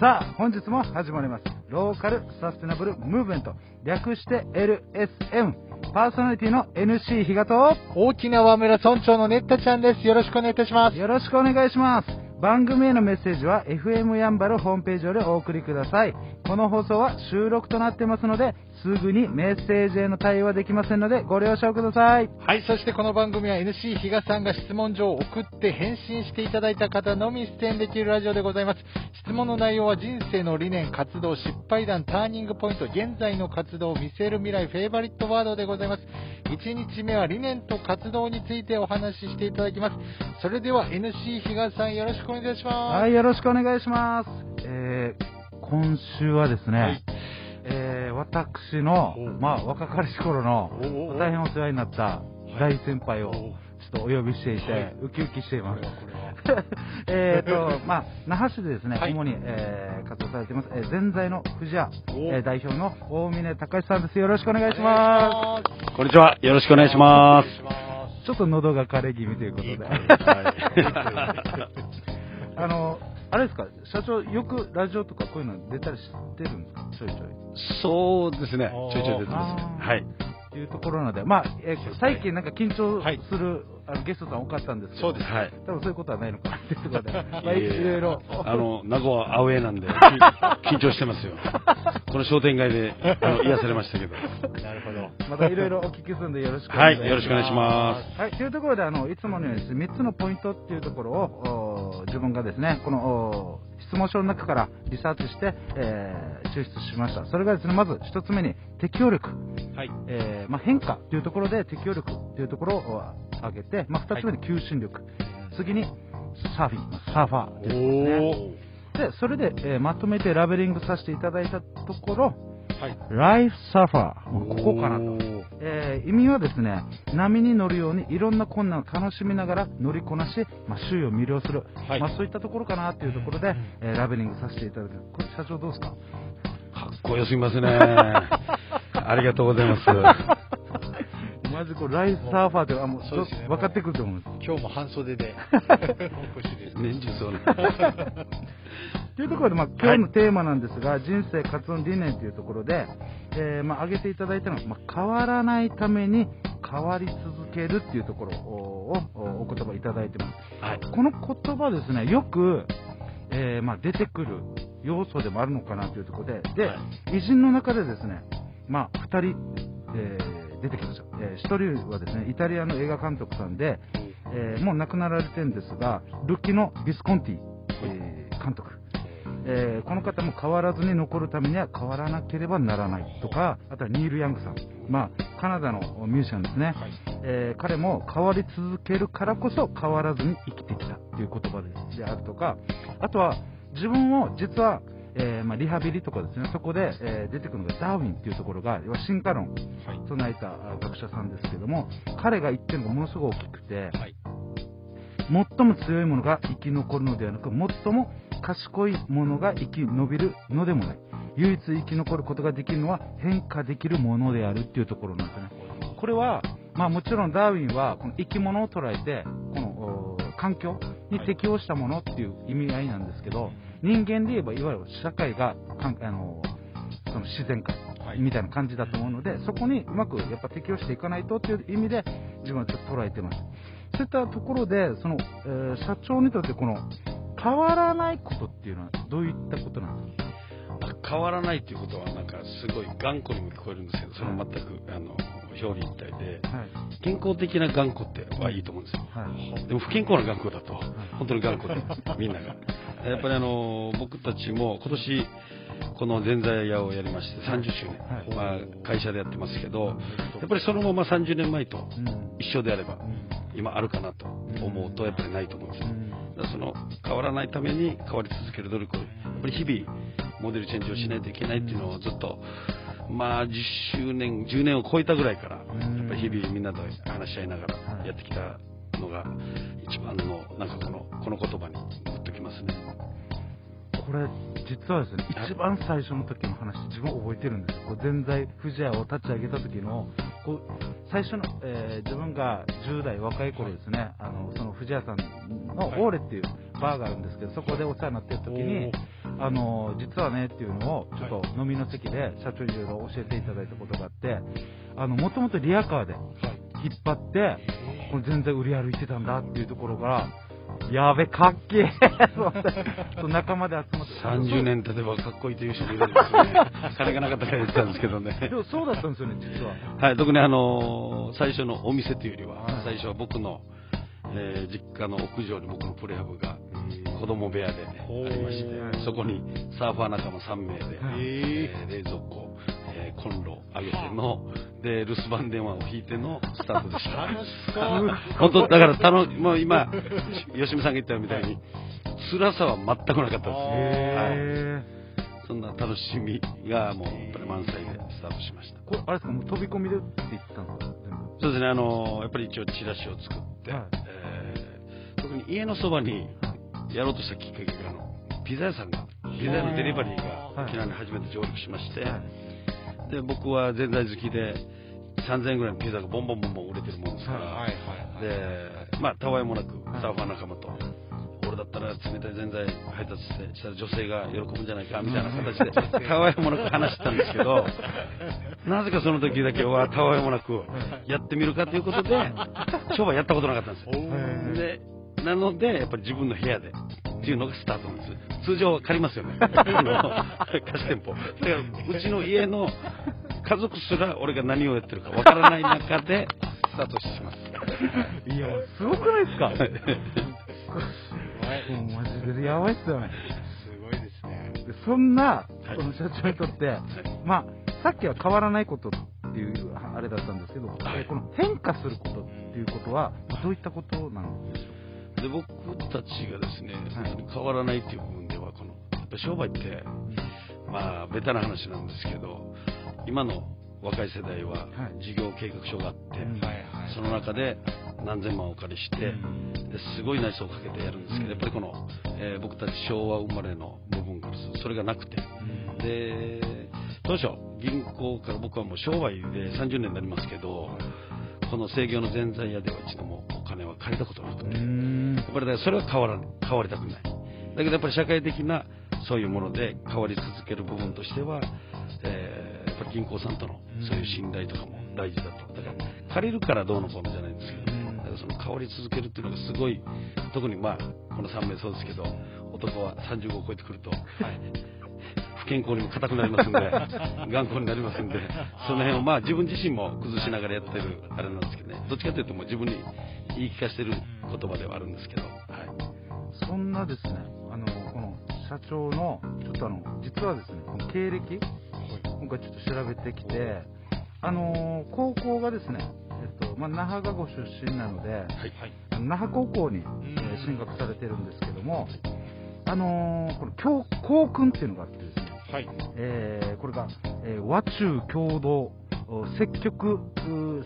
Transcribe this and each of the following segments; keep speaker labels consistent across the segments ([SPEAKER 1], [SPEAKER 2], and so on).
[SPEAKER 1] さあ、本日も始まります。ローカルサステナブルムーブメント。略して LSM。パーソナリティの NC 比嘉と、
[SPEAKER 2] 大きな和村村長のネッタちゃんです。よろしくお願いいたします。
[SPEAKER 1] よろしくお願いします。番組へのメッセージは FM やんばるホームページよりお送りください。この放送は収録となってますので、すぐにメッセージへの対応はできませんので、ご了承ください。
[SPEAKER 2] はい、そしてこの番組は NC 比嘉さんが質問状を送って返信していただいた方のみ出演できるラジオでございます。質問の内容は人生の理念、活動、失敗談、ターニングポイント、現在の活動、見せる未来、フェイバリットワードでございます。1日目は理念と活動についてお話ししていただきます。それでは NC 比嘉さんよろしくお願いします。
[SPEAKER 1] はい、よろしくお願いします。えー、今週はですね、
[SPEAKER 2] はい。
[SPEAKER 1] えー、私の
[SPEAKER 2] お、
[SPEAKER 1] まあ、若かりし頃の大変お世話になった大先輩を
[SPEAKER 2] お
[SPEAKER 1] ちょっとお呼びしていて、
[SPEAKER 2] はい。
[SPEAKER 1] ウキウキしています。えーと、まあ、那覇市でですね、
[SPEAKER 2] はい。
[SPEAKER 1] 主に、えー活動されています、えー、全在の富士屋、
[SPEAKER 2] お
[SPEAKER 1] えー代表の大峰隆さんです。よろしくお願いしま
[SPEAKER 3] こんにちは。よろしくお願いします。
[SPEAKER 1] す。ちょっと喉が枯れ気味ということで。あの、あれですか、社長、よくラジオとかこういうの出たりしてるんですか？ちょいちょい。
[SPEAKER 3] そうですね。ちょいちょい出てますはい。
[SPEAKER 1] というところなので、まあ、えー最近なんか緊張
[SPEAKER 2] はい
[SPEAKER 1] する、あのゲストさん多かったんですけど、
[SPEAKER 2] そうです
[SPEAKER 3] はい。
[SPEAKER 1] 多分そういうことはないのかなっていうところで、まあ、いろいろ。
[SPEAKER 3] あの、名護はアウェーなんで、き 緊張してますよ。この商店街で、あの、癒されましたけど。
[SPEAKER 2] なるほど。
[SPEAKER 1] またいろいろお聞きするんでよろしくお
[SPEAKER 3] はい。
[SPEAKER 1] 願いします。
[SPEAKER 3] よろしくお願いします。
[SPEAKER 1] はい、というところで、あの、いつものようにですね、3つのポイントっていうところを、お自分がですね、この、お質問書の中からリサーチして、えー抽出しました。それがですね、まず1つ目に適応力。
[SPEAKER 2] はい。
[SPEAKER 1] えーまあ、変化というところで適応力というところを挙げて、まあ、2つ目に求心力、次にサーフィン、サーファーですね。で、それで、えーまとめてラベリングさせていただいたところ、
[SPEAKER 2] はい。
[SPEAKER 1] ライフサーファー、ここかなと。えー意味はですね、波に乗るようにいろんな困難を楽しみながら乗りこなし、まあ、周囲を魅了する、
[SPEAKER 2] はい
[SPEAKER 1] まあ、そういったところかなというところで、えーラベリングさせていただく。これ社長どうですか？
[SPEAKER 3] かっこよすぎますね。ありがとうございます。
[SPEAKER 1] マジこれライフサーファーってあもう
[SPEAKER 2] そうですね
[SPEAKER 1] 分かってくると思うんです。
[SPEAKER 2] 今日も半袖で。
[SPEAKER 3] 年中そうね。
[SPEAKER 1] というところで、まあ、今日のテーマなんですが、人生活動理念というところで、えーまあ、挙げていただいたのは、まあ、変わらないために変わり続けるっていうところをおお言葉いただいてます。
[SPEAKER 3] はい。
[SPEAKER 1] この言葉ですね、よく、えーまあ、出てくる要素でもあるのかなというところで、で、
[SPEAKER 3] は
[SPEAKER 1] 偉人の中でですね、まあ、2人、えー出てきました。え1人はですね、イタリアの映画監督さんで、えーもう亡くなられてるんですが、ルッキのビスコンティ、えー監督。えーこの方も変わらずに残るためには変わらなければならないとか、あとはニール・ヤングさん、まあ、カナダのミュージシャンですね、えー彼も変わり続けるからこそ変わらずに生きてきたという言葉であるとか、あとは自分を実は、えーまあ、リハビリとかですね、そこで、えー出てくるのがダーウィンっていうところが、要は進化論、
[SPEAKER 2] はい。
[SPEAKER 1] 唱えたあ学者さんですけども、彼が言ってるのがものすごく大きくて、
[SPEAKER 2] はい。
[SPEAKER 1] 最も強いものが生き残るのではなく、最も賢いものが生き延びるのでもない。唯一生き残ることができるのは変化できるものであるっていうところなんですね。これは、まあもちろんダーウィンはこの生き物を捉えて、このお環境に適応したものっていう意味合いなんですけど、人間で言えばいわゆる社会がかんあのその自然界
[SPEAKER 2] はい
[SPEAKER 1] みたいな感じだと思うので、そこにうまくやっぱ適応していかないとっていう意味で自分はちょっと捉えてます。そういったところで、その、えー社長にとってこの変わらないことっていうのはどういったことなんですか？
[SPEAKER 3] まあ変わらないっていうことは、なんかすごい頑固にも聞こえるんですけど、それは全く、あの、表裏一体で、
[SPEAKER 1] はい。
[SPEAKER 3] 健康的な頑固ってはいいと思うんですよ。
[SPEAKER 1] はい。
[SPEAKER 3] でも不健康な頑固だと、本当に頑固で、みんなが。やっぱりあの、僕たちも今年、この前座屋をやりまして30周年、まあ、会社でやってますけど、やっぱりそのまま30年前と
[SPEAKER 1] うん。
[SPEAKER 3] 一緒であれば、
[SPEAKER 1] うん
[SPEAKER 3] 今あるかなと思うと、やっぱりないと思うんですよ。
[SPEAKER 1] うん
[SPEAKER 3] だからその変わらないために変わり続ける努力を、やっぱり日々、モデルチェンジをしないといけないっていうのをずっと、まあ、10周年、10年を超えたぐらいから、やっぱり日々みんなと話し合いながらやってきたのが、一番の、なんかこの、この言葉にグッときますね。
[SPEAKER 1] これ、実はですね、一番最初の時の話、自分覚えてるんですよ。全財富士屋を立ち上げた時の、こう最初の、えー自分が10代若い頃ですね、あのその富士屋さんのオーレっていうバーがあるんですけど、そこでお世話になってる時に、あの実はねっていうのをちょっと飲みの席で社長にいろいろ教えていただいたことがあってあのもともとリアカーで引っ張ってこれ全然売り歩いてたんだっていうところからやべかっけえ 仲間で集まって
[SPEAKER 3] 30年経てばかっこいいという人もいるんですよね。金がなかったから言ってたんですけどね。
[SPEAKER 1] でもそうだったんですよね実は。
[SPEAKER 3] はい、特にあの最初のお店というよりは、
[SPEAKER 1] はい。
[SPEAKER 3] 最初は僕の、えー実家の屋上に僕のプレハブが子供部屋でありまして、そこにサーファー仲間3名で、
[SPEAKER 1] はい
[SPEAKER 3] えー冷蔵庫、えーコンロ上げての、で、留守番電話を引いてのスタートでした。
[SPEAKER 2] 楽しそう。
[SPEAKER 3] 本当、だからたの、もう今、吉見さんが言ったみたいに、辛さは全くなかったです。はい
[SPEAKER 1] へ
[SPEAKER 3] そんな楽しみがもう本当に満載でスタートしました。
[SPEAKER 1] これあれですかもう飛び込みでって言ってたんですか全部
[SPEAKER 3] そうですね、あのやっぱり一応チラシを作って、
[SPEAKER 1] はい
[SPEAKER 3] えー特に家のそばにやろうとしたきっかけが、あのピザ屋さんが、ピザ屋のデリバリーが沖縄に初めて上陸しまして、
[SPEAKER 1] はい。
[SPEAKER 3] で僕はぜんざい好きで、3000円ぐらいのピザがボンボンボンボン売れてるもんですから、
[SPEAKER 2] はい。はい。
[SPEAKER 3] で、まあ、たわいもなく、
[SPEAKER 1] はい。
[SPEAKER 3] サーファー仲間と、俺だったら冷たいぜんざい配達して、したら女性が喜ぶんじゃないかみたいな形で、たわいもなく話してたんですけど、なぜかその時だけはたわいもなくやってみるかということで、商売やったことなかったんですよ。
[SPEAKER 1] ー。
[SPEAKER 3] で、なので、やっぱり自分の部屋でっていうのがスタートなんです。通常は借りますよね。貸し店舗。だから、うちの家の家族すら俺が何をやってるかわからない中でスタートします。
[SPEAKER 1] いやすごくないですか？もうマジでやばいっすよね
[SPEAKER 2] すごいですね。
[SPEAKER 1] でそんな
[SPEAKER 3] はい
[SPEAKER 1] この社長にとって、まあさっきは変わらないことっていうあれだったんですけど、
[SPEAKER 3] はい
[SPEAKER 1] えこの変化することっていうことはどういったことなんでしょ
[SPEAKER 3] で僕たちがですね、変わらないっていう部分ではこのやっぱり商売ってまあベタな話なんですけど今の若い世代は
[SPEAKER 1] はい。
[SPEAKER 3] 事業計画書があって。その中で何千万をお借りして、ですごい内装をかけてやるんですけど、やっぱりこの、えー僕たち昭和生まれの部分からするとそれがなくて、で当初銀行から僕はもう商売で30年になりますけど、この制御のぜんざい屋では一度もお金は借りたことなくて、やっぱりだからそれは変わら変わりたくない。だけどやっぱり社会的なそういうもので変わり続ける部分としては、えーやっぱり銀行さんとのそういう信頼とかも大事だと。だから借りるからどうのこうのじゃないんですけど、だからその変わり続けるっていうのがすごい、特にまあ、この3名そうですけど、男は35を超えてくると、不健康にも硬くなりますんで、頑固になりますんで、その辺をまあ自分自身も崩しながらやってるあれなんですけどね、どっちかというともう自分に言い聞かせてる言葉ではあるんですけど、はい。
[SPEAKER 1] そんなですねあのこの社長のちょっとあの実はですねこの経歴今回ちょっと調べてきてあの高校がですねえっとまあ、那覇がご出身なので、
[SPEAKER 3] はい。
[SPEAKER 1] 那覇高校に、えー進学されてるんですけども、あのーこの教校訓っていうのがあってですね、
[SPEAKER 2] はい。
[SPEAKER 1] えーこれが、えー和中共同お積極う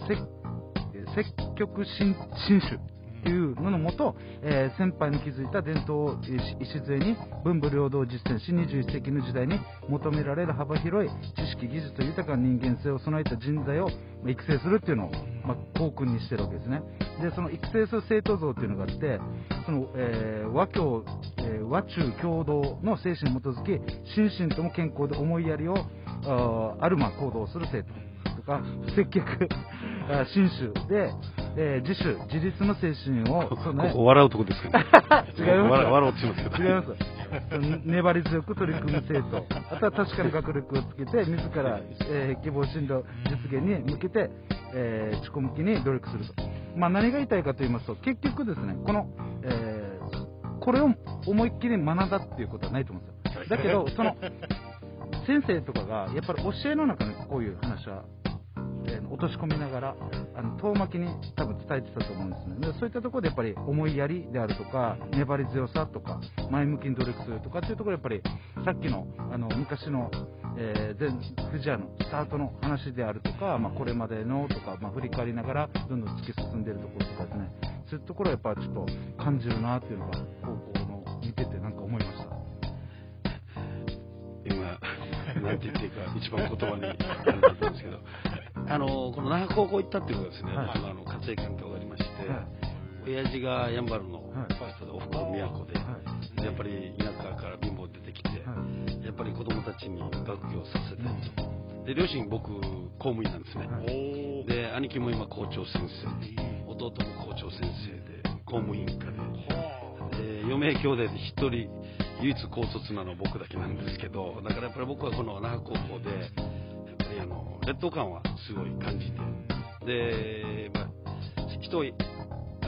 [SPEAKER 1] 積極新新種というののもと、えー先輩の築いた伝統を礎に文武両道を実践し21世紀の時代に求められる幅広い知識技術と豊かな人間性を備えた人材をまあ育成するっていうのを、まあ、校訓にしてるわけですね。でその育成する生徒像っていうのがあってその、えー和教、えー和中共同の精神に基づき心身とも健康で思いやりをあるま行動する生徒とか接客あ新種で、えー自主自立の精神を
[SPEAKER 3] こ
[SPEAKER 1] 備え
[SPEAKER 3] こ笑うとこですか ね。
[SPEAKER 1] 違います
[SPEAKER 3] 笑うとしますけど。
[SPEAKER 1] 違います。粘り強く取り組む生徒、あとは確かな学力をつけて、自ら、えー希望進路実現に向けて、えー自己向きに努力すると。まあ、何が言いたいかと言いますと、結局ですね、この、えーこれを思いっきり学んだっていうことはないと思うんですよ。だけど、その、先生とかが、やっぱり教えの中にこういう話は、えー落とし込みながら、あの遠巻きに多分伝えてたと思うんですね。でそういったところでやっぱり思いやりであるとか、粘り強さとか、前向きに努力するとかっていうところやっぱり、さっきのあの昔の、えー前フジアのスタートの話であるとか、まあ、これまでのとか、まあ、振り返りながらどんどん突き進んでいるところとかですね、そういうところはやっぱちょっと感じるなっていうのが、高校の見ててなんか思いました。
[SPEAKER 3] 今、なんて言っていいか、一番言葉にあれだったんですけど、あのこの那覇高校行ったっていうことはですね、
[SPEAKER 1] はい。
[SPEAKER 3] あの親父がやんばるの
[SPEAKER 1] はい。
[SPEAKER 3] ファーストでおふくろ都で、
[SPEAKER 1] はい。
[SPEAKER 3] やっぱり田舎から貧乏出てきて、
[SPEAKER 1] はい。
[SPEAKER 3] やっぱり子供たちに学業させたいと。で、両親僕、公務員なんですね。
[SPEAKER 1] はい。
[SPEAKER 3] で、兄貴も今校長先生。で、弟も校長先生で、公務員課で、で、余命兄弟で一人、唯一高卒なのは僕だけなんですけど、だからやっぱり僕はこの那覇高校で、やっぱりあの、劣等感はすごい感じて、で、まあ、人、あ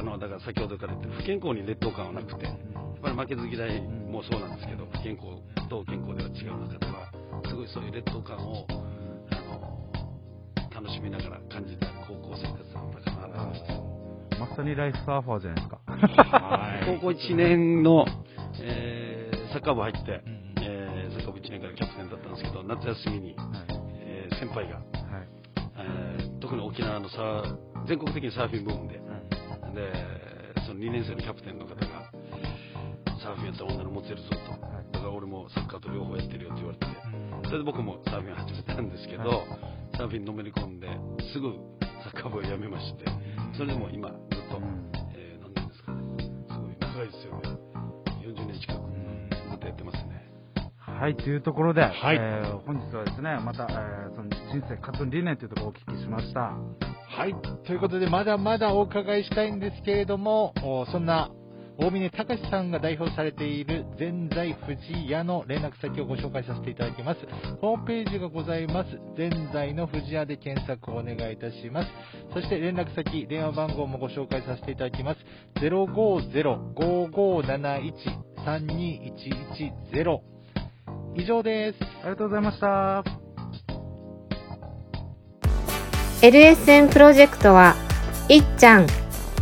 [SPEAKER 3] の、だから先ほどから言ってる不健康に劣等感はなくて、やっぱり負けず嫌いもそうなんですけど、不健康と健康では違う中では、すごいそういう劣等感を、あの、楽しみながら感じた高校生活だったかなとま
[SPEAKER 1] さにライフサーファーじゃないですか。
[SPEAKER 3] 高校1年の、えーサッカー部入って、
[SPEAKER 2] ん
[SPEAKER 3] えーサッカー部1年からキャプテンだったんですけど、夏休みに、
[SPEAKER 1] はい。
[SPEAKER 3] えー先輩が、
[SPEAKER 1] はい。
[SPEAKER 3] えー特に沖縄のさ全国的にサーフィンブームで、で、その2年生のキャプテンの方が、サーフィンやったら女の持てるぞと、だから俺もサッカーと両方やってるよって言われて、それで僕もサーフィン始めたんですけど、
[SPEAKER 1] はい
[SPEAKER 3] サーフィンのめり込んで、すぐサッカー部を辞めまして、それでも今、ずっと、
[SPEAKER 1] うん。
[SPEAKER 3] えー何年ですかね、すごい長いですよね、40年近く、ずっとやってますね。
[SPEAKER 1] はい、というところで、
[SPEAKER 2] はい。
[SPEAKER 1] えー本日はですね、また、えーその人生活動理念というところをお聞きしました。
[SPEAKER 2] はい。ということで、まだまだお伺いしたいんですけれども、そんな大峰隆さんが代表されている全財富士屋の連絡先をご紹介させていただきます。ホームページがございます。全財の富士屋で検索をお願いいたします。そして連絡先、電話番号もご紹介させていただきます。050-5571-3211-0以上です。
[SPEAKER 1] ありがとうございました。
[SPEAKER 4] LSN プロジェクトは、いっちゃん、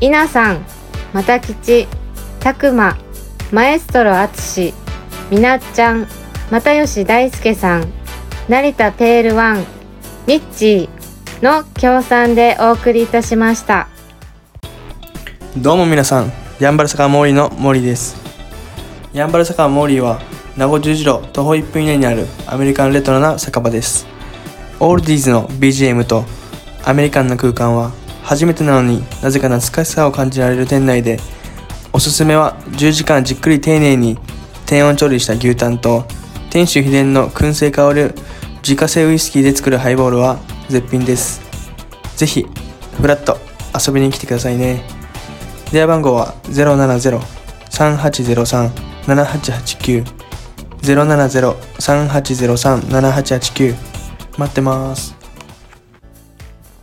[SPEAKER 4] いなさん、またきち、たくま、マエストロあつし、みなっちゃん、又吉大輔さん、成田ペールワン、ミッチーの協賛でお送りいたしました。
[SPEAKER 5] どうも皆さん、やんばる坂モーリーのモーリーです。やんばる坂モーリーは、名護十字路徒歩1分以内にあるアメリカンレトロな酒場です。オールディーズの BGM とアメリカンな空間は、初めてなのになぜか懐かしさを感じられる店内で、おすすめは10時間じっくり丁寧に低温調理した牛タンと、店主秘伝の燻製香る自家製ウイスキーで作るハイボールは絶品です。ぜひ、フラッと遊びに来てくださいね。電話番号は070-3803-7889 070-3803-7889待ってます。